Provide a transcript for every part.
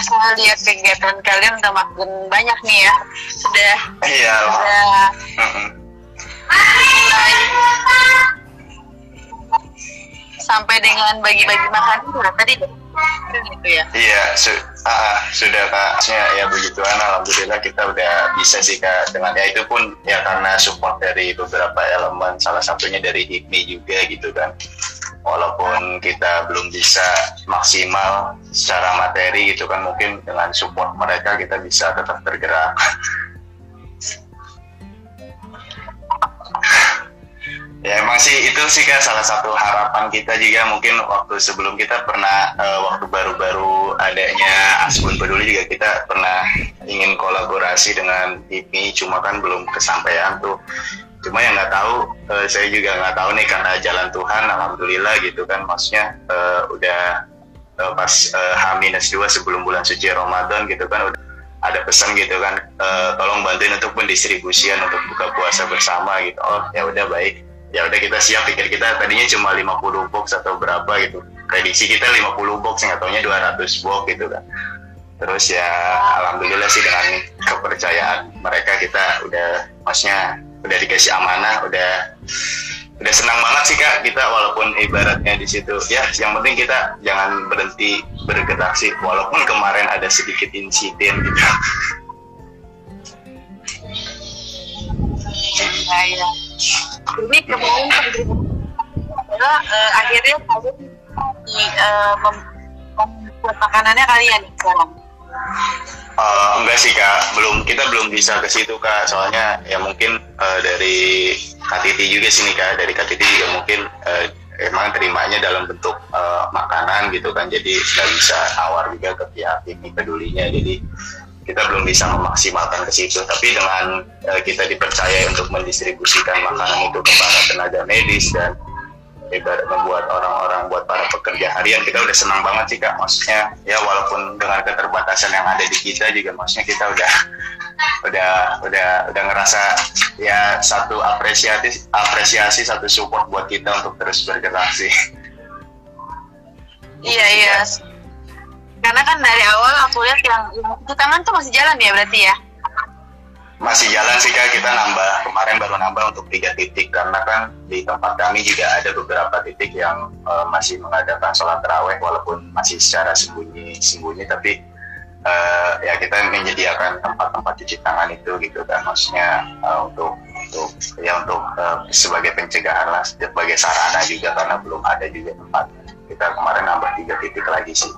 Saya lihat kegiatan kalian udah makin banyak nih ya. Sudah Iya. sudah mulai sampai dengan bagi-bagi makan nah, tadi gitu ya. Iya, su- ah, sudah kak. Maksudnya, ya puji Tuhan, alhamdulillah kita udah bisa sih kak. Dengan ya itu pun ya karena support dari beberapa elemen, salah satunya dari HIPMI juga gitu kan. Walaupun kita belum bisa maksimal secara materi gitu kan, mungkin dengan support mereka kita bisa tetap tergerak. Ya emang sih itu sih kan salah satu harapan kita juga. Mungkin waktu sebelum kita pernah eh, waktu baru-baru adanya Asbun Peduli juga kita pernah ingin kolaborasi dengan IPI cuma kan belum kesampaian tuh cuma yang nggak tahu eh, saya juga nggak tahu nih karena jalan Tuhan alhamdulillah gitu kan. Maksudnya eh, udah eh, pas eh, H-2 sebelum bulan suci Ramadan gitu kan udah ada pesan gitu kan eh, tolong bantuin untuk pendistribusian untuk buka puasa bersama gitu. Oh ya udah baik. Ya udah kita siap. Pikir kita tadinya cuma 50 box atau berapa gitu. Prediksi kita 50 box nggak taunya 200 box gitu kan. Terus ya alhamdulillah sih dengan kepercayaan mereka kita udah maksudnya udah dikasih amanah udah udah senang banget sih kak kita walaupun ibaratnya di situ ya yang penting kita jangan berhenti bergerak sih walaupun kemarin ada sedikit insiden gitu Ya, ya. Jadi kemarin adalah eh, akhirnya kalian eh, mem- membuat makanannya kalian sekarang. Eh, enggak sih kak, belum kita belum bisa ke situ kak. Soalnya ya mungkin eh, dari KTT juga sini kak, dari KTT juga mungkin eh, emang terimanya dalam bentuk eh, makanan gitu kan. Jadi nggak bisa nawar juga ke pihak ini pedulinya. Jadi kita belum bisa memaksimalkan ke situ. Tapi dengan eh, kita dipercaya untuk mendistribusikan makanan itu kepada tenaga medis dan ibarat membuat orang-orang buat para pekerja harian kita udah senang banget sih kak maksudnya ya walaupun dengan keterbatasan yang ada di kita juga maksudnya kita udah udah udah udah ngerasa ya satu apresiasi apresiasi satu support buat kita untuk terus bergerak sih Iya iya. Karena kan dari awal aku lihat yang yang tangan tuh masih jalan ya berarti ya. Masih jalan sih kak. Kita nambah kemarin baru nambah untuk tiga titik. Karena kan di tempat kami juga ada beberapa titik yang eh, masih mengadakan sholat terawih walaupun masih secara sembunyi sembunyi. Tapi eh, ya kita menyediakan tempat-tempat cuci tangan itu gitu kan maksudnya eh, untuk untuk ya untuk eh, sebagai pencegahan lah sebagai sarana juga karena belum ada juga tempat kita kemarin nambah tiga titik lagi sih.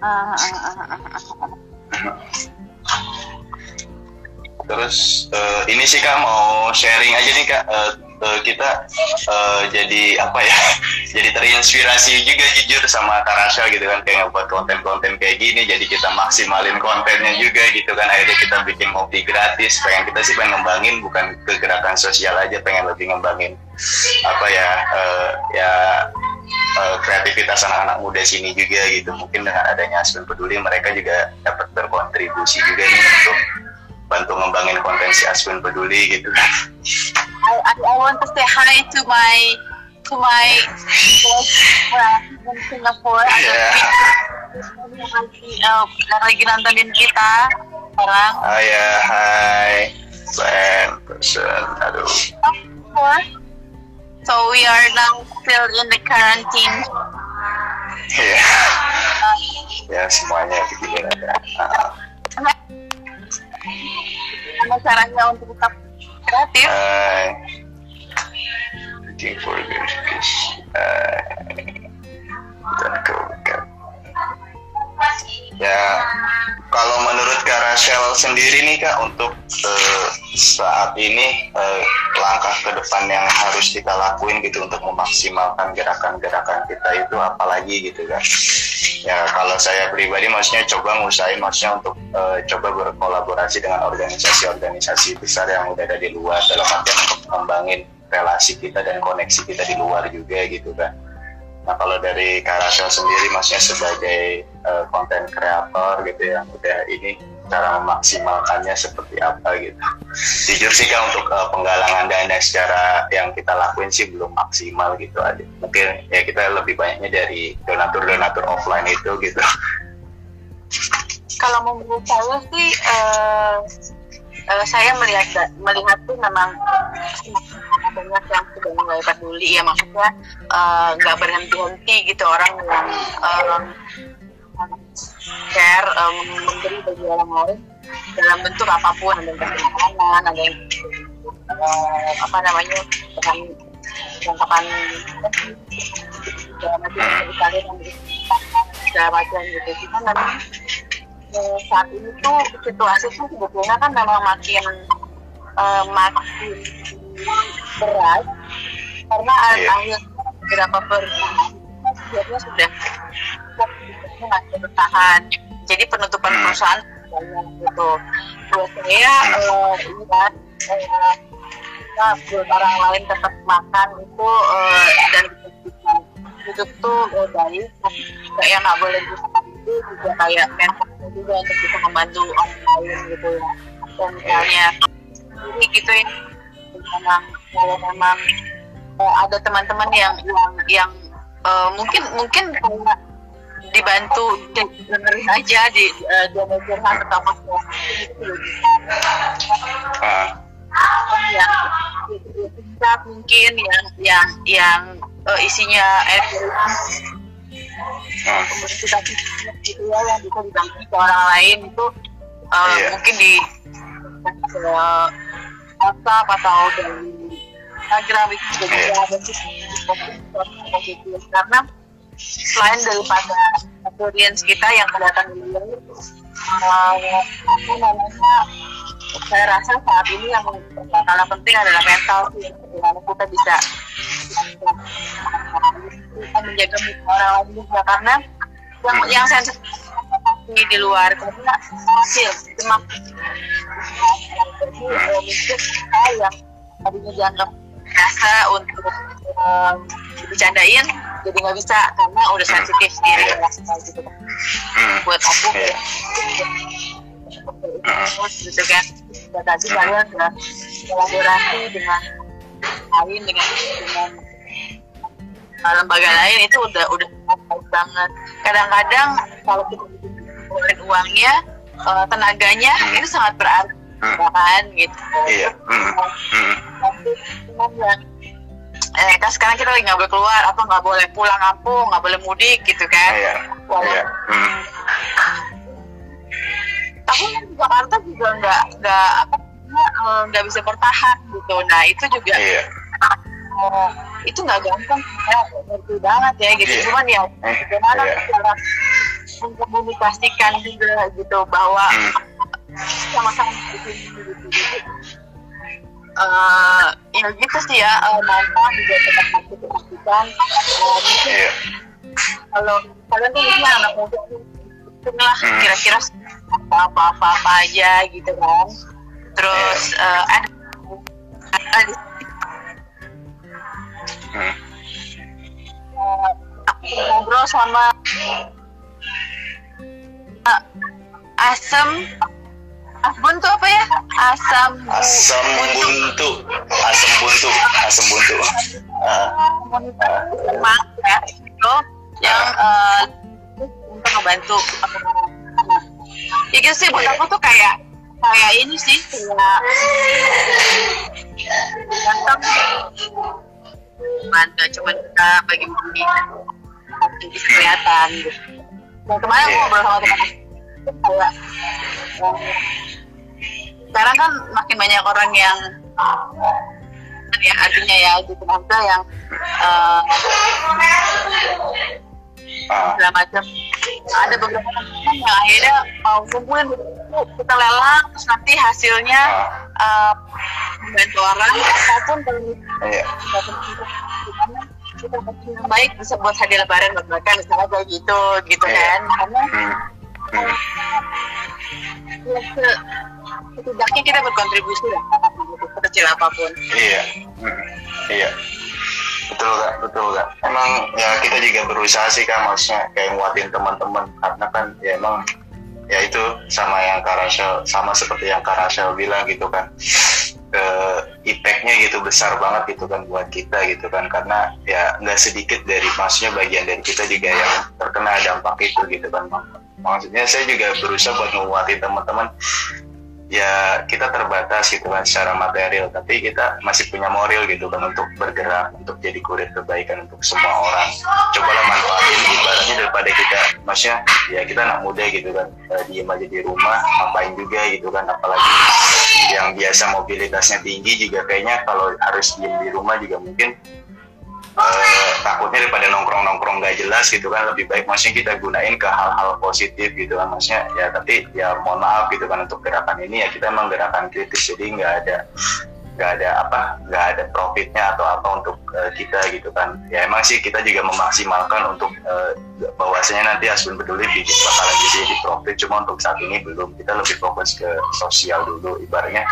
Ah, ah, ah. Terus eh, ini sih kak mau sharing aja nih kak. Eh, eh, kita eh, jadi apa ya jadi terinspirasi juga jujur sama Karasha gitu kan kayak buat konten-konten kayak gini. Jadi kita maksimalin kontennya juga gitu kan. Akhirnya kita bikin ngopi gratis. Pengen kita sih pengen ngembangin bukan kegerakan sosial aja. Pengen lebih ngembangin apa ya eh, ya kreativitas anak-anak muda sini juga gitu. Mungkin dengan adanya Aspen Peduli mereka juga dapat berkontribusi juga nih untuk bantu ngembangin konten si Aswin peduli gitu. I, I, I want to say hi to my to my in Singapore. Yang lagi, lagi nontonin kita sekarang. hai ya hai fan person. Aduh. So we are now still in the quarantine. ya ya semuanya begini. aja Ah, Gimana caranya untuk tetap kreatif? Looking for a Uh, don't go. Ya go Rachel sendiri nih kak untuk uh, saat ini uh, langkah ke depan yang harus kita lakuin gitu untuk memaksimalkan gerakan-gerakan kita itu apalagi gitu kan ya kalau saya pribadi maksudnya coba ngusahain maksudnya untuk uh, coba berkolaborasi dengan organisasi-organisasi besar yang udah ada di luar dalam artian untuk mengembangin relasi kita dan koneksi kita di luar juga gitu kan Nah kalau dari Karasel sendiri maksudnya sebagai konten uh, kreator gitu yang udah ini cara memaksimalkannya seperti apa gitu. Jujur sih kan untuk uh, penggalangan dana secara yang kita lakuin sih belum maksimal gitu aja. Mungkin ya kita lebih banyaknya dari donatur-donatur offline itu gitu. Kalau menurut saya sih uh, uh, saya melihat melihat tuh memang banyak yang sudah mulai peduli ya maksudnya eh, nggak uh, berhenti henti gitu orang yang uh, share um, memberi bagi orang lain dalam bentuk apa pun ada yang makanan ada yang uh, apa namanya dengan kelengkapan segala macam kalian segala macam gitu. Cuma memang saat ini tuh situasi tuh sebetulnya kan memang makin uh, makin berat. Karena yeah. akhir beberapa perusahaan sudah masih bertahan. Jadi penutupan hmm. perusahaan banyak gitu. Buat saya uh, ya uh, buat orang lain tetap makan itu uh, dan hidup tuh uh, baik. Kayak nggak boleh bisa juga kayak mental juga untuk bisa membantu orang lain gitu ya. Dan misalnya ini gitu ya. Memang kalau memang uh, ada teman-teman yang yang yang uh, mungkin mungkin kayak dibantu dengerin aja di uh, dia curhat atau apa yang singkat mungkin yang yang yang uh, isinya komunitas gitu ya yang bisa dibantu ke orang lain itu uh, yeah. mungkin di uh, WhatsApp atau dari Instagram itu juga bisa karena selain daripada audience kita yang di luar uh, namanya saya rasa saat ini yang paling penting adalah mental sih. Bagaimana kita bisa bisa menjaga orang lain juga karena yang yang ini di luar karena hasil cuma jadi mungkin yang tadinya dianggap biasa untuk um, dibercandain jadi nggak bisa karena udah sensitif hmm. gitu hmm. buat aku yeah. gitu kan dan tadi kalian udah kolaborasi dengan lain dengan dengan lembaga lain itu udah udah banget kadang-kadang kalau kita keluarin uangnya uh, tenaganya hmm. itu sangat berarti hmm. kan gitu iya. Hmm. Hmm. eh, kan sekarang kita lagi nggak boleh keluar atau nggak boleh pulang kampung nggak boleh mudik gitu kan iya. iya. Hmm. tapi Jakarta juga nggak nggak apa eh, nggak bisa bertahan gitu nah itu juga iya. uh, itu nggak gampang ya ngerti banget ya gitu iya. cuman ya eh, bagaimana iya. cara mengkomunikasikan juga gitu bahwa hmm. sama-sama gitu, gitu, gitu uh, ya gitu sih ya uh, manfaat juga tetap harus diperhatikan uh, mungkin yeah. kalau kalian tuh mungkin anak muda lah hmm. kira-kira apa apa apa aja gitu kan terus yeah. uh, ada ada hmm. uh, aku ngobrol sama uh, asam buntu apa ya? Asam asam buntu. Asam buntu. Asam buntu. Uh. ya itu yang uh, untuk membantu ya gitu sih buat aku tuh kayak kayak ini sih kayak ganteng cuman gak cuma kita bagi-bagi jadi kelihatan gitu. Dan kemarin yeah. ngobrol sama teman sekarang kan makin banyak orang yang ya artinya ya gitu maksudnya yang uh, segala macam ada beberapa teman yang akhirnya mau kumpulin kita lelang terus nanti hasilnya uh, membantu orang ataupun kalau iya. kita yang baik bisa buat hadiah lebaran buat mereka misalnya kayak gitu gitu iya. kan karena hmm. Hmm. Ya, se setidaknya kita berkontribusi lah kecil apa pun iya hmm. iya betul kak. Betul kak. Emang ya kita juga berusaha sih kak. Maksudnya kayak nguatin teman-teman. Karena kan ya emang ya itu sama yang Karasel sama seperti yang Karasel bilang gitu kan. Ke impactnya gitu besar banget gitu kan buat kita gitu kan. Karena ya nggak sedikit dari maksudnya bagian dari kita juga yang terkena dampak itu gitu kan maksudnya saya juga berusaha buat menguatin teman-teman ya kita terbatas gitu kan secara material tapi kita masih punya moral gitu kan untuk bergerak untuk jadi kurir kebaikan untuk semua orang. Cobalah manfaatin ibaratnya daripada kita maksudnya ya kita anak muda gitu kan uh, diem aja di rumah ngapain juga gitu kan apalagi yang biasa mobilitasnya tinggi juga kayaknya kalau harus diem di rumah juga mungkin takutnya daripada nongkrong-nongkrong gak jelas gitu kan lebih baik maksudnya kita gunain ke hal-hal positif gitu kan maksudnya ya tapi ya mohon maaf gitu kan untuk gerakan ini ya kita emang gerakan kritis jadi nggak ada nggak ada apa nggak ada profitnya atau apa untuk uh, kita gitu kan. Ya emang sih kita juga memaksimalkan untuk uh, bahwasanya nanti Asbun Peduli bakalan jadi jadi profit. Cuma untuk saat ini belum. Kita lebih fokus ke sosial dulu ibaratnya.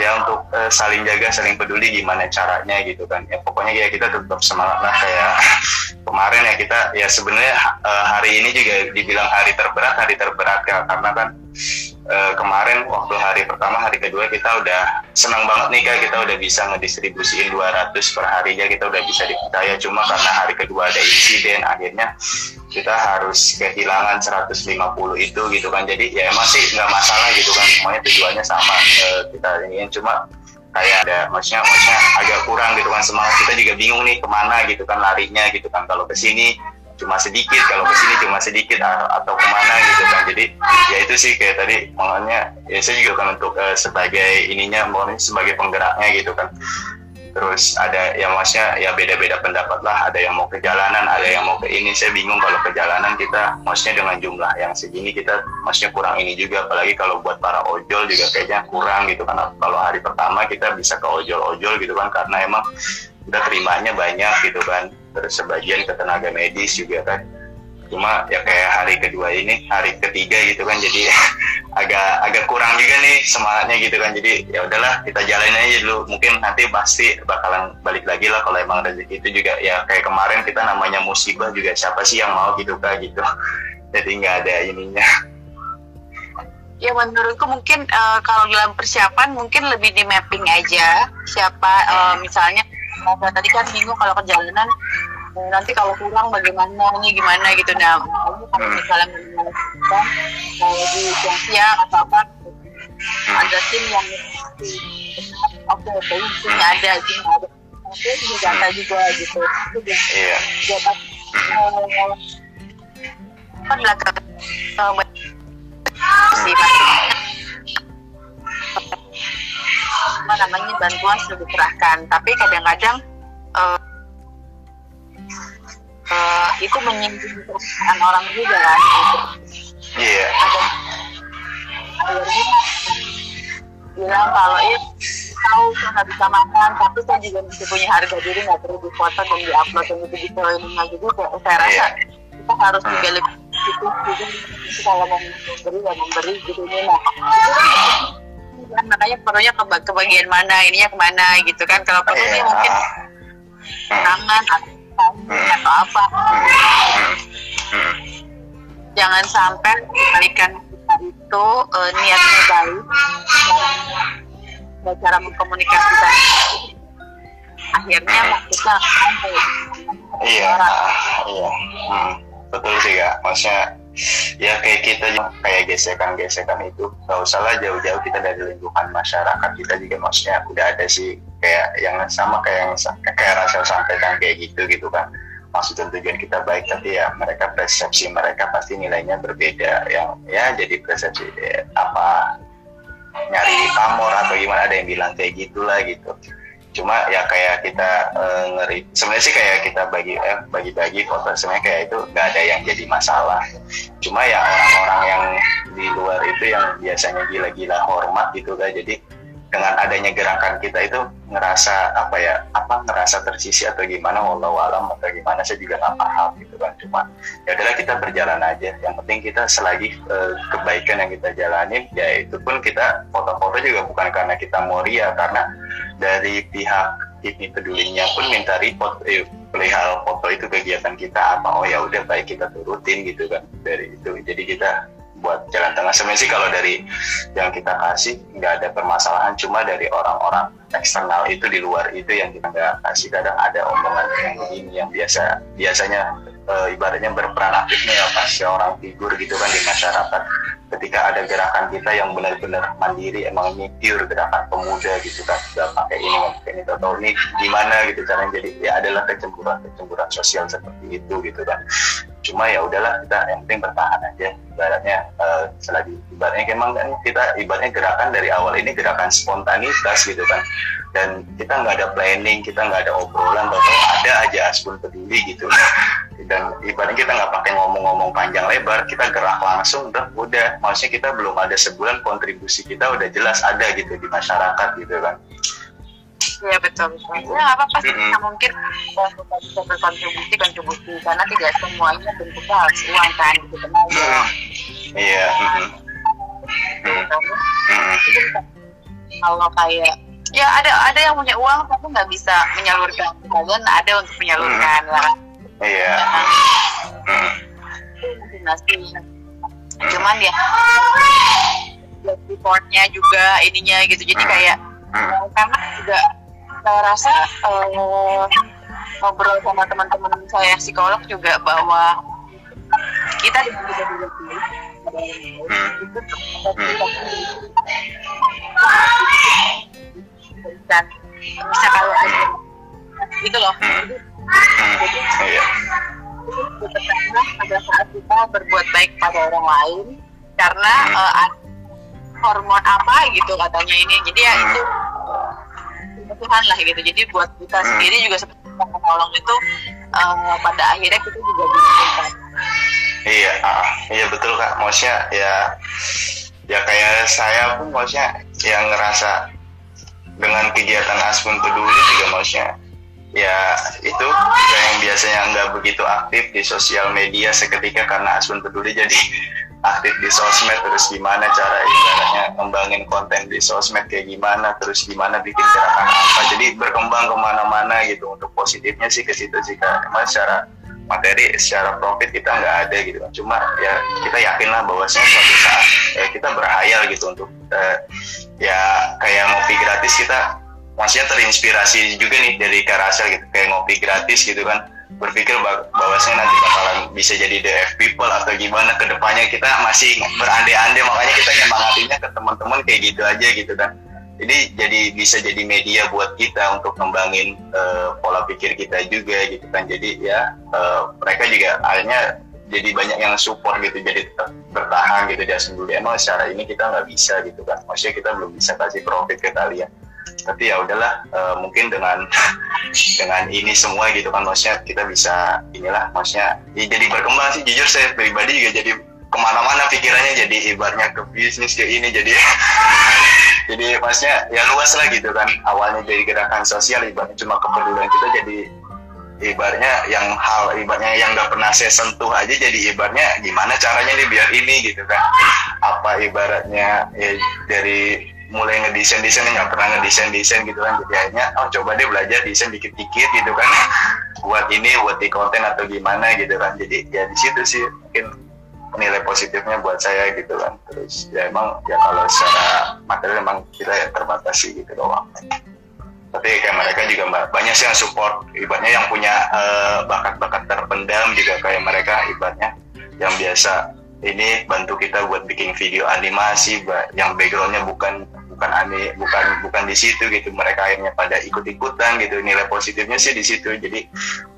Ya untuk uh, saling jaga saling peduli gimana caranya gitu kan. Ya pokoknya ya kita tetap semangat lah. Kayak kemarin ya kita ya sebenarnya uh, hari ini juga dibilang hari terberat hari terberat ya karena kan uh, kemarin waktu hari pertama hari kedua kita udah senang banget nih kak. Kita udah bisa ngedistribusiin 200 per harinya. Kita udah bisa dipercaya. Cuma karena hari kedua ada insiden akhirnya kita harus kehilangan 150 itu gitu kan. Jadi ya emang sih nggak masalah gitu kan. Semuanya tujuannya sama uh, kita ingin cuma kayak ada maksudnya maksudnya agak kurang gitu kan. Semangat kita juga bingung nih ke mana gitu kan larinya gitu kan. Kalau ke sini cuma sedikit kalau ke sini cuma sedikit atau ke mana gitu kan. Jadi ya itu sih kayak tadi makanya ya saya juga kan untuk uh, sebagai ininya maunya sebagai penggeraknya gitu kan. Terus ada yang maksudnya ya beda-beda pendapat lah. Ada yang mau ke jalanan ada yang mau ke ini. Saya bingung kalau ke jalanan kita maksudnya dengan jumlah yang segini kita maksudnya kurang ini juga. Apalagi kalau buat para ojol juga kayaknya kurang gitu kan. Kalau hari pertama kita bisa ke ojol-ojol gitu kan karena emang udah terimanya banyak gitu kan terus sebagian ke tenaga medis juga kan. Cuma ya kayak hari kedua ini hari ketiga gitu kan. Jadi agak agak kurang juga nih semangatnya gitu kan. Jadi ya udahlah kita jalanin aja dulu. Mungkin nanti pasti bakalan balik lagi lah kalau emang rezeki itu juga. Ya kayak kemarin kita namanya musibah juga siapa sih yang mau gitu kan gitu. Jadi nggak ada ininya. Ya menurutku mungkin uh, kalau dalam persiapan mungkin lebih di mapping aja siapa uh, misalnya tadi kan bingung kalau perjalanan eh, nanti kalau kurang bagaimana ini gimana gitu. Nah kalau hmm. misalnya kalau di siang-siang atau apa hmm. ada tim yang oke okay, timnya ada timnya ada. Oke juga ada juga gitu. Itu juga iya. jabat kan belakang namanya bantuan sudah dikerahkan tapi kadang-kadang uh, uh, itu menyinggung perasaan orang juga kan gitu. Iya. Yeah. Akhirnya bilang kalau itu tahu saya nggak bisa makan tapi saya juga masih punya harga diri nggak perlu difoto dan diupload dan gitu gitu ini gitu saya rasa yeah. kita harus juga lebih gitu gitu kalau mau memberi ya memberi gitu ini nah kan makanya perlunya ke, ke bagian mana ininya ke mana gitu kan. Kalau perlu yeah. mungkin tangan atau atau apa. Jangan sampai kita itu uh, niatnya baik. Cara, cara mengkomunikasikan akhirnya maksudnya sampai iya iya. Hmm, betul sih kak. Maksudnya ya kayak kita kayak gesekan-gesekan itu. Nggak usah lah jauh-jauh kita dari lingkungan masyarakat kita juga maksudnya udah ada sih kayak yang sama kayak yang kayak rasa sampaikan kayak gitu gitu kan. Maksud dan tujuan kita baik tapi ya mereka persepsi mereka pasti nilainya berbeda. Yang ya jadi persepsi ya, apa nyari pamor atau gimana ada yang bilang kayak gitulah gitu cuma ya kayak kita uh, ngeri sebenarnya sih kayak kita bagi eh bagi-bagi foto sebenarnya kayak itu nggak ada yang jadi masalah. Cuma ya orang-orang yang di luar itu yang biasanya gila-gila hormat gitu kan jadi dengan adanya gerakan kita itu ngerasa apa ya apa ngerasa tersisi atau gimana walau alam atau gimana saya juga nggak paham gitu kan. Cuma ya adalah kita berjalan aja. Yang penting kita selagi uh, kebaikan yang kita jalanin ya itu pun kita foto-foto juga bukan karena kita mau ria karena dari pihak ini pedulinya pun minta report eh, perihal foto itu kegiatan kita apa oh ya udah baik kita turutin gitu kan dari itu. Jadi kita buat jalan tengah. Sebenarnya sih kalau dari yang kita kasih nggak ada permasalahan. Cuma dari orang-orang eksternal itu di luar itu yang kita nggak kasih. Kadang ada omongan yang begini yang biasa biasanya e, ibaratnya berperan aktifnya ya pas seorang figur gitu kan di masyarakat. Ketika ada gerakan kita yang benar-benar mandiri emang ini pure gerakan pemuda gitu kan. Nggak pakai ini nggak pakai ini. Atau ini gimana gitu caranya jadi ya adalah kecemburuan kecemburuan sosial seperti itu gitu kan cuma ya udahlah kita yang penting bertahan aja. Ibaratnya uh, selagi ibaratnya emang kan kita ibaratnya gerakan dari awal ini gerakan spontanitas gitu kan. Dan kita nggak ada planning kita nggak ada obrolan atau ada aja aspun peduli gitu. Dan ibaratnya kita nggak pakai ngomong-ngomong panjang lebar kita gerak langsung udah udah. Maksudnya kita belum ada sebulan kontribusi kita udah jelas ada gitu di masyarakat gitu kan Iya betul betul. Ya nggak apa-apa sih. Mm -hmm. mungkin bisa berkontribusi kontribusi karena tidak semuanya bentuknya harus uang kan gitu kan. Iya. Kalau kayak ya ada ada yang punya uang tapi nggak bisa menyalurkan kalian ada untuk menyalurkan lah. Iya. Nasi. Cuman ya reportnya juga ininya gitu jadi kayak karena juga saya rasa uh, ngobrol sama teman-teman saya psikolog juga bahwa kita di juga juga dan bisa kalau aja. Gitu loh. Jadi pada saat kita berbuat baik pada orang lain karena uh, hormon apa gitu katanya ini. Jadi ya itu Tuhan lah gitu. Jadi buat kita hmm. sendiri juga seperti menolong itu uh, pada akhirnya kita juga bisa iya uh, iya betul kak. Maksudnya ya ya kayak saya pun maksudnya yang ngerasa dengan kegiatan Aspun Peduli juga maksudnya ya itu yang biasanya nggak begitu aktif di sosial media seketika karena Aspun Peduli jadi aktif di sosmed terus gimana cara ibaratnya ngembangin konten di sosmed kayak gimana terus gimana bikin gerakan apa. Jadi berkembang ke mana-mana gitu untuk positifnya sih ke situ sih kak. Emang secara materi secara profit kita nggak ada gitu. Kan cuma ya kita yakin lah bahwasanya suatu saat ya kita berhayal gitu untuk uh, ya kayak ngopi gratis kita maksudnya terinspirasi juga nih dari Karasel gitu. Kayak ngopi gratis gitu kan berpikir bahwasanya nanti bakalan bisa jadi DF people atau gimana. Ke depannya kita masih berandai-andai makanya kita nyemangatinya ke teman-teman kayak gitu aja gitu kan. Jadi jadi bisa jadi media buat kita untuk ngembangin uh, pola pikir kita juga gitu kan. Jadi ya uh, mereka juga akhirnya jadi banyak yang support gitu jadi tetap bertahan gitu dia sendiri. Emang secara ini kita nggak bisa gitu kan. Maksudnya kita belum bisa kasih profit ke kalian tapi ya udahlah uh, mungkin dengan dengan ini semua gitu kan maksudnya kita bisa inilah maksudnya ya jadi berkembang sih jujur saya pribadi juga jadi ke mana-mana pikirannya jadi ibaratnya ke bisnis ke ini jadi jadi maksudnya ya luas lah gitu kan awalnya dari gerakan sosial ibaratnya cuma kepedulian kita jadi ibaratnya yang hal ibaratnya yang nggak pernah saya sentuh aja jadi ibaratnya gimana caranya nih biar ini gitu kan. Apa ibaratnya ya, dari mulai ngedesain desain nggak pernah ngedesain desain gitu kan. Jadi akhirnya oh coba deh belajar desain dikit-dikit gitu kan. Buat ini buat di konten atau gimana gitu kan. Jadi ya di situ sih mungkin nilai positifnya buat saya gitu kan. Terus ya emang ya kalau secara materi emang kita ya terbatasi gitu doang. Tapi kayak mereka juga banyak sih yang support. Ibaratnya yang punya uh, bakat-bakat terpendam juga kayak mereka ibaratnya yang biasa ini bantu kita buat bikin video animasi yang backgroundnya bukan bukan aneh bukan bukan di situ gitu mereka akhirnya pada ikut ikutan gitu nilai positifnya sih di situ jadi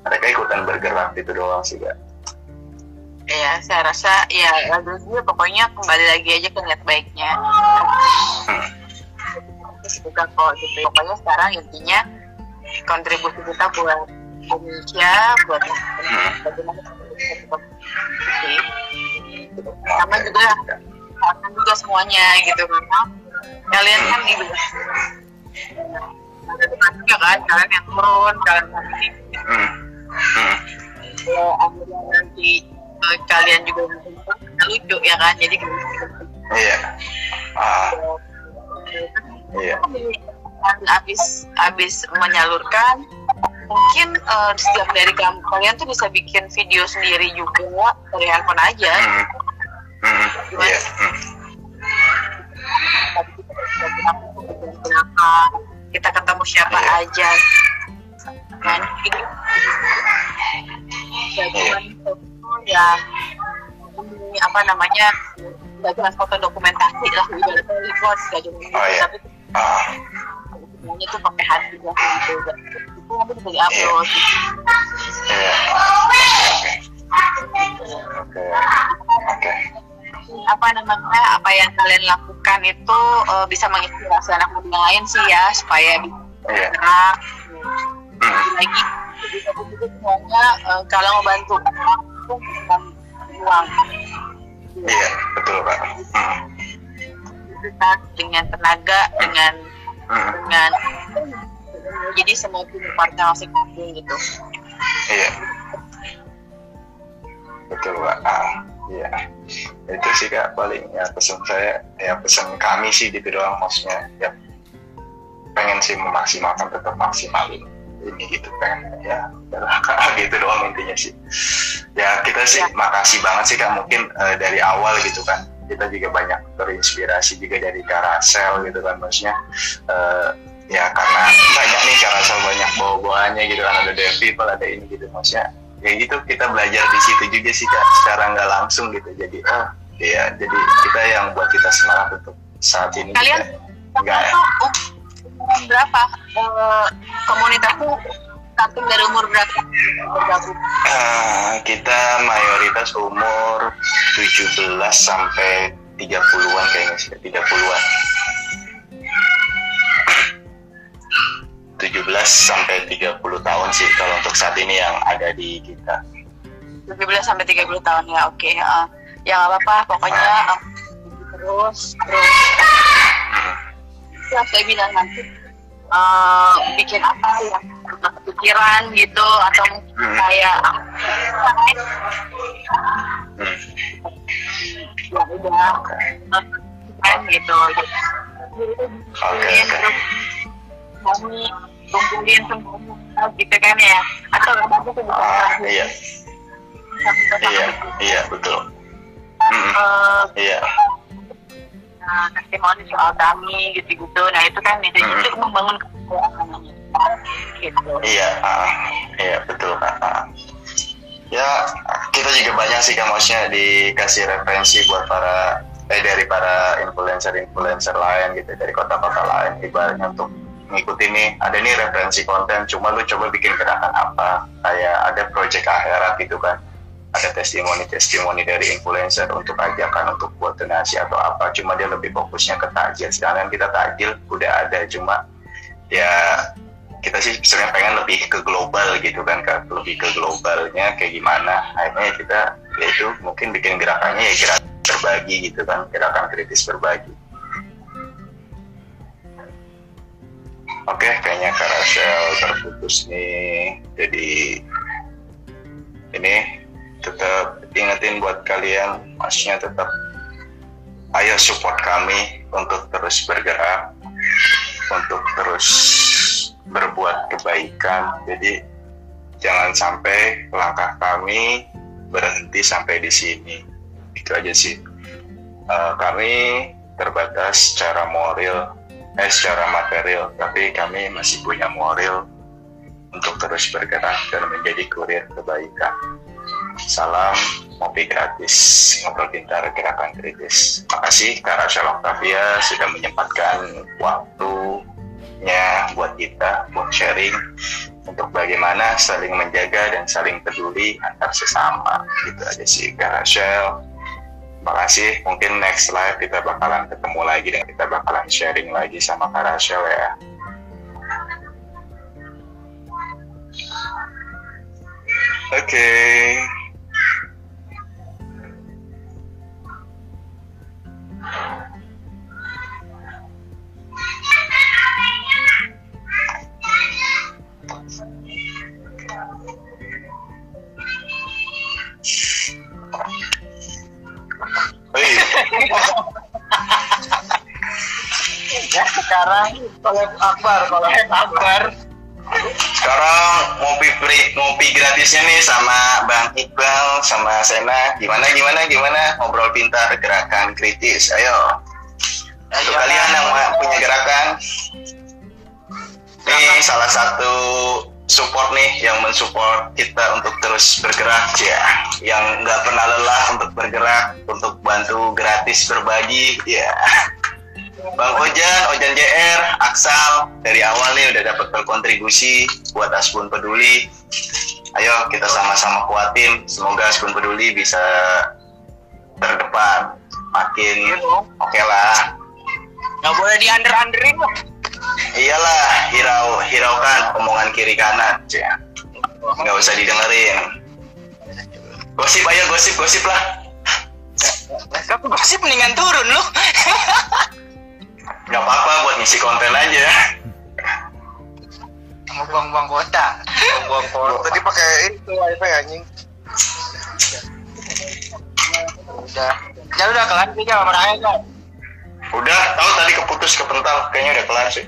mereka ikutan bergerak gitu doang sih kak Iya, saya rasa ya lagu pokoknya kembali lagi aja ke niat baiknya. Hmm. Kok gitu. Pokoknya sekarang intinya kontribusi kita buat Indonesia buat bagaimana sama juga sama juga semuanya gitu kan kalian kan ibu juga kan kalian yang turun kalian nanti Hmm. Hmm. ya akhirnya nanti eh, kalian juga lucu ya kan jadi Iya. Ah, iya. kan abis abis menyalurkan mungkin eh, setiap dari kamu kalian tuh bisa bikin video sendiri juga dari handphone aja Hmm. Hmm. Iya. Hmm. Tadi kita bisa bilang berapa kita ketemu siapa Iya. aja kan ya cuman yang ini apa namanya cuma foto dokumentasi lah ibaratnya report Oh, iya. tapi Ah, semuanya tuh pakai hati juga gitu itu nanti bisa diupload iya. Oke. Oke. apa namanya apa yang kalian lakukan itu eh, bisa menginspirasi anak muda lain sih ya supaya bisa Iya. bergerak Hmm. lagi semuanya eh, kalau mau bantu itu bukan uang Iya, betul, Pak. Hmm. dengan tenaga dengan Hmm. dengan jadi semua punya partner masing-masing gitu Iya. Betul, Pak. Ah, iya. Itu sih, Kak, paling ya pesan saya, ya pesan kami sih gitu doang maksudnya. Ya, pengen sih memaksimalkan tetap maksimalin ini gitu pengen ya udahlah kak gitu doang intinya sih ya kita sih Ya. makasih banget sih kak mungkin eh, dari awal gitu kan kita juga banyak terinspirasi juga dari Karasel gitu kan maksudnya eh, ya karena banyak nih Karasel banyak bawa-bawaannya gitu kan ada Devil ada ini gitu. Maksudnya ya gitu kita belajar di situ juga sih kak. Secara nggak langsung gitu jadi ah ya jadi kita yang buat kita semangat untuk saat ini Kalian juga nggak tuh umur berapa? Eh, komunitasnya starting dari umur berapa? Bergabung Eh, kita mayoritas umur 17 sampai 30-an kayaknya sih, 30-an. 17 sampai 30 tahun sih kalau untuk saat ini yang ada di kita. 17 sampai 30 tahun ya oke eh, ya nggak apa-apa pokoknya eh, terus terus ya saya bilang nanti eh, bikin apa yang pernah kepikiran gitu atau mungkin Hmm. kayak Hmm. ya udah kan gitu Oke, Iya, oke. Kami kumpulin semuanya gitu kan ya atau apa tuh Ah, iya, iya, iya, betul. Hmm, Eh, iya, nah, testimoni soal kami gitu-gitu nah itu kan itu Hmm. itu membangun kepercayaan gitu iya, ah, iya, betul kak. Ah. Ya, kita juga banyak sih kan maksudnya dikasih referensi buat para eh dari para influencer-influencer lain gitu dari kota-kota lain ibaratnya untuk ngikutin nih ada nih referensi konten cuma lu coba bikin gerakan apa? Kayak ada project akhirat gitu kan. Ada testimoni-testimoni dari influencer untuk ajakan untuk buat donasi atau apa. Cuma dia lebih fokusnya ke takjil. Sedangkan kita takjil udah ada. Cuma ya kita sih sebenarnya pengen lebih ke global gitu kan ke lebih ke globalnya kayak gimana. Akhirnya kita ya itu mungkin bikin gerakannya ya gerakan berbagi gitu kan. Gerakan kritis berbagi oke kayaknya Karasel terputus nih jadi ini tetap ingetin buat kalian maksudnya tetap ayo support kami untuk terus bergerak untuk terus berbuat kebaikan. Jadi jangan sampai langkah kami berhenti sampai di sini. Itu aja sih. Eh, kami terbatas secara moral, eh secara material, tapi kami masih punya moral untuk terus bergerak dan menjadi kurir kebaikan. Salam Mopi Gratis, Ngobrol Pintar Gerakan Kritis. Makasih Kak Rasha Octavia sudah menyempatkan waktunya buat kita, buat sharing untuk bagaimana saling menjaga dan saling peduli antar sesama. Gitu aja sih Kak Rachel. Terima kasih. mungkin next live kita bakalan ketemu lagi dan kita bakalan sharing lagi sama Kak Rachel ya oke okay. Thank you. Akbar, kolab Akbar. sekarang ngopi pri, ngopi gratisnya nih sama Bang Iqbal sama Sena. Gimana gimana gimana ngobrol pintar gerakan kritis. Ayo. Untuk kalian yang punya gerakan, ini salah satu support nih yang mensupport kita untuk terus bergerak ya, yang nggak pernah lelah untuk bergerak, untuk bantu gratis berbagi ya. Bang Ojan, Ojan JR, Aksal dari awal nih udah dapat berkontribusi buat Asbun Peduli. Ayo kita sama-sama kuatin, semoga Asbun Peduli bisa terdepan, makin oke lah. Nggak boleh di under underin. Iyalah, hirau hiraukan omongan kiri kanan, ya. Nggak usah didengerin. Gosip ayo gosip gosip lah. Kamu gosip mendingan turun loh. Nggak apa-apa buat ngisi konten aja. Mau buang-buang kota. buang kota tadi pakai itu wifi anjing Udah. Ya udah kelar sih sama kan. Udah, tahu tadi keputus kepental, kayaknya udah kelar sih.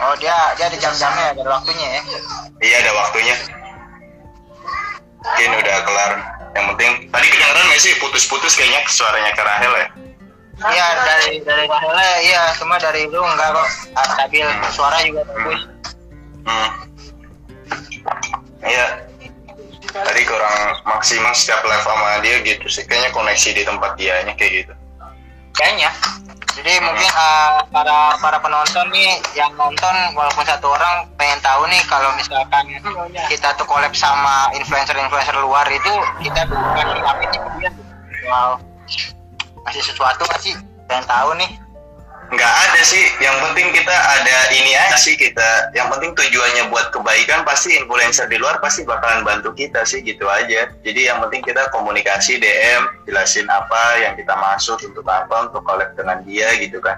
Oh dia dia ada jam-jamnya ada waktunya ya. Iya ada waktunya. Mungkin udah kelar. Yang penting tadi kedengeran nggak sih putus-putus kayaknya suaranya ke Rahel ya. Iya dari dari Rahel iya semua dari lu enggak kok Ah, stabil suara juga bagus. Hmm. Iya. Tadi kurang maksimal setiap live sama dia gitu sih. Kayaknya koneksi di tempat dianya kayak gitu. Kayaknya. Jadi mungkin uh, para para penonton nih yang nonton walaupun satu orang pengen tahu nih kalau misalkan kita tuh collab sama influencer-influencer luar itu kita bukan ngapain dia. Wow. Masih sesuatu nggak sih? Pengen tahu nih. Nggak ada sih. Yang penting kita ada ini aja sih kita. Yang penting tujuannya buat kebaikan pasti influencer di luar pasti bakalan bantu kita sih gitu aja. Jadi yang penting kita komunikasi DM, jelasin apa yang kita maksud untuk apa, untuk collab dengan dia gitu kan.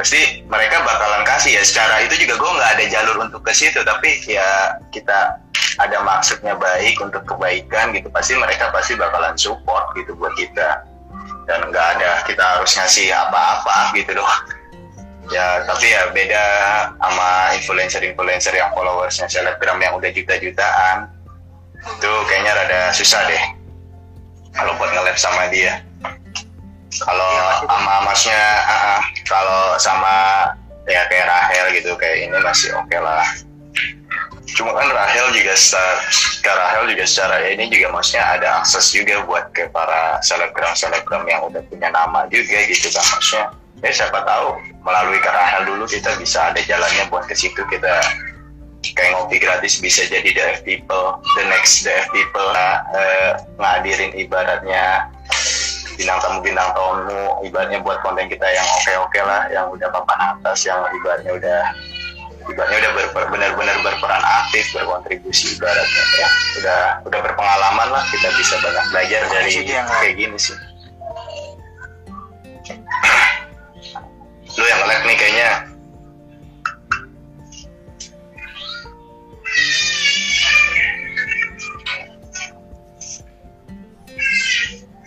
Pasti mereka bakalan kasih ya. Secara itu juga gue nggak ada jalur untuk ke situ, tapi ya kita ada maksudnya baik untuk kebaikan gitu. Pasti mereka pasti bakalan support gitu buat kita. Dan nggak ada kita harus ngasih apa-apa gitu doang. Ya tapi ya beda sama influencer-influencer yang followersnya selebgram yang udah juta-jutaan. Itu kayaknya rada susah deh kalau buat nge sama dia. Kalau sama masnya ah, kalau sama ya kayak Rahel gitu kayak ini masih oke lah cuma kan Rahel juga secara, ke Rahel juga secara ini juga maksudnya ada akses juga buat ke para selebgram selebgram yang udah punya nama juga gitu kan maksudnya. Ya siapa tahu melalui ke Rahel dulu kita bisa ada jalannya buat ke situ kita kayak ngopi gratis bisa jadi DF people the next DF people. Nah, eh, ngadirin ibaratnya bintang tamu bintang tamu ibaratnya buat konten kita yang oke oke lah yang udah papan atas yang ibaratnya udah ibaratnya udah ber, benar-benar berperan aktif berkontribusi ibaratnya ya udah udah berpengalaman lah kita bisa banyak belajar dari kayak gini sih lu yang live nih kayaknya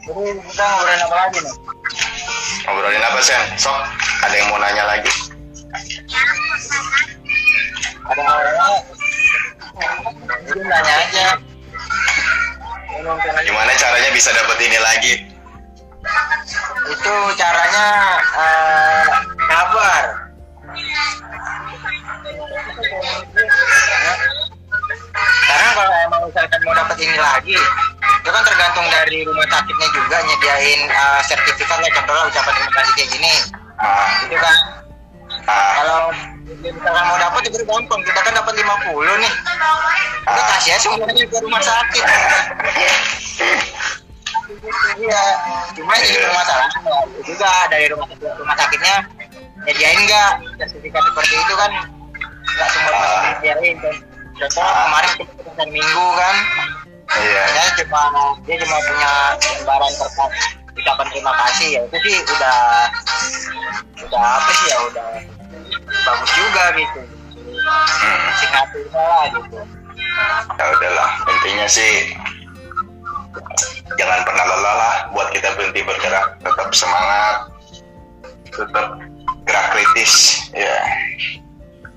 Jadi kita ngobrolin apa lagi nih? ngobrolin apa Sen? Sok ada yang mau nanya lagi Ada orang Jadi nanya aja. gimana caranya bisa dapet ini lagi Itu caranya eh, kabar. Karena kalau emang misalkan mau dapat ini lagi, itu kan tergantung dari rumah sakitnya juga nyediain eh, sertifikat lah contohnya ucapan terima kasih kayak gini. ah, Itu kan ah, kalau mau dapat itu gampang kita kan dapat 50 nih. Kita kasih aja semuanya ke rumah sakit. Iya. Cuma jadi permasalahan juga dari rumah sakit rumah sakitnya nyediain nggak? Sertifikat seperti itu kan. Nggak semua rumah sakit nyediain. Kan contoh kemarin kita minggu kan. Iya. cuma dia cuma punya lembaran terkait ucapan terima kasih. Ya itu sih udah udah apa sih ya udah bagus juga gitu Hmm. lah gitu Ya udahlah, intinya sih jangan pernah lelah lah buat kita berhenti bergerak, tetap semangat, tetap gerak kritis, ya.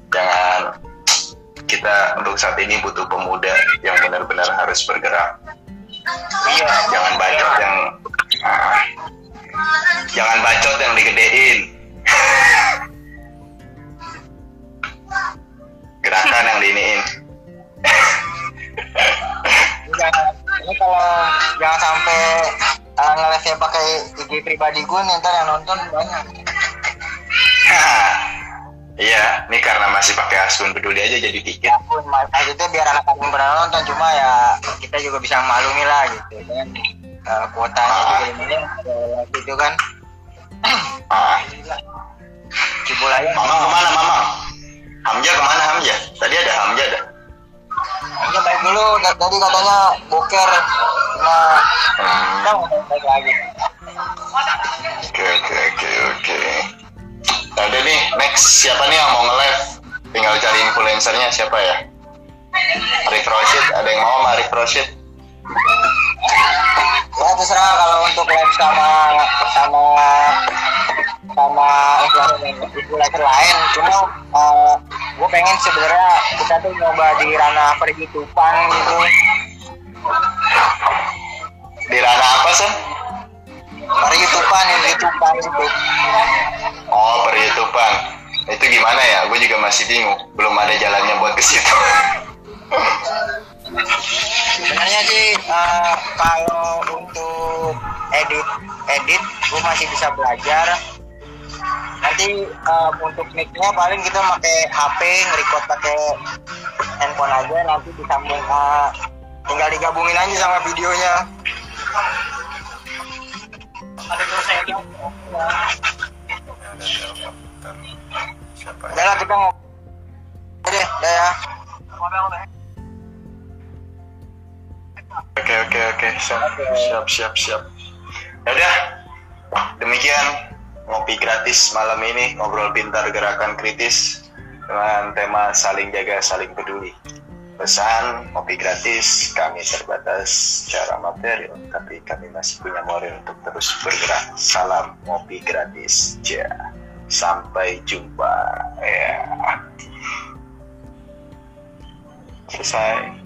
Jangan kita untuk saat ini butuh pemuda yang benar-benar harus bergerak. iya Jangan bacot yang ah, jangan bacot yang digedein. Gerakan yang diiniin. Ini kalau jangan sampai uh, nge-live pakai IG pribadi gue nih ntar yang nonton banyak. Iya, ini karena masih pakai akun peduli aja jadi dikit. ya pun maksudnya biar anak-anak yang pernah nonton cuma ya kita juga bisa maklumi lah gitu kan. Uh, kuotanya juga ini gitu kan. Ah, cibul aja. Mamang ke mana Mamang? Hamja ke mana Hamja? Tadi ada Hamja ada. Aja baik dulu t- tadi katanya boker cuma Hmm, baik lagi Oke oke oke oke. Nah, udah nih, next siapa nih yang mau nge-live? Tinggal cari influencernya siapa ya? Arif Roshid, ada yang mau sama Arif Roshid? ya terserah kalau untuk live sama sama sama influencer lain cuma uh, gue pengen sebenarnya kita tuh nyoba di ranah per YouTubean gitu Di ranah apa sih? per YouTubean yang YouTubean gitu Oh, per YouTubean. Itu gimana ya? Gue juga masih bingung. Belum ada jalannya buat ke situ. sebenarnya sih uh, kalau untuk edit edit gue masih bisa belajar nanti uh, untuk mic-nya paling kita pakai HP nge-record pakai handphone aja nanti disambung uh, tinggal digabungin aja sama videonya. Udah lah kita ngobrol deh udah ya. Oke oke oke. Siap siap siap siap. Ya udah. Demikian ngopi gratis malam ini ngobrol pintar gerakan kritis dengan tema saling jaga saling peduli. Pesan ngopi gratis kami terbatas secara material tapi kami masih punya moral untuk terus bergerak. Salam ngopi gratis. Ja. Sampai jumpa. Ya. Selesai.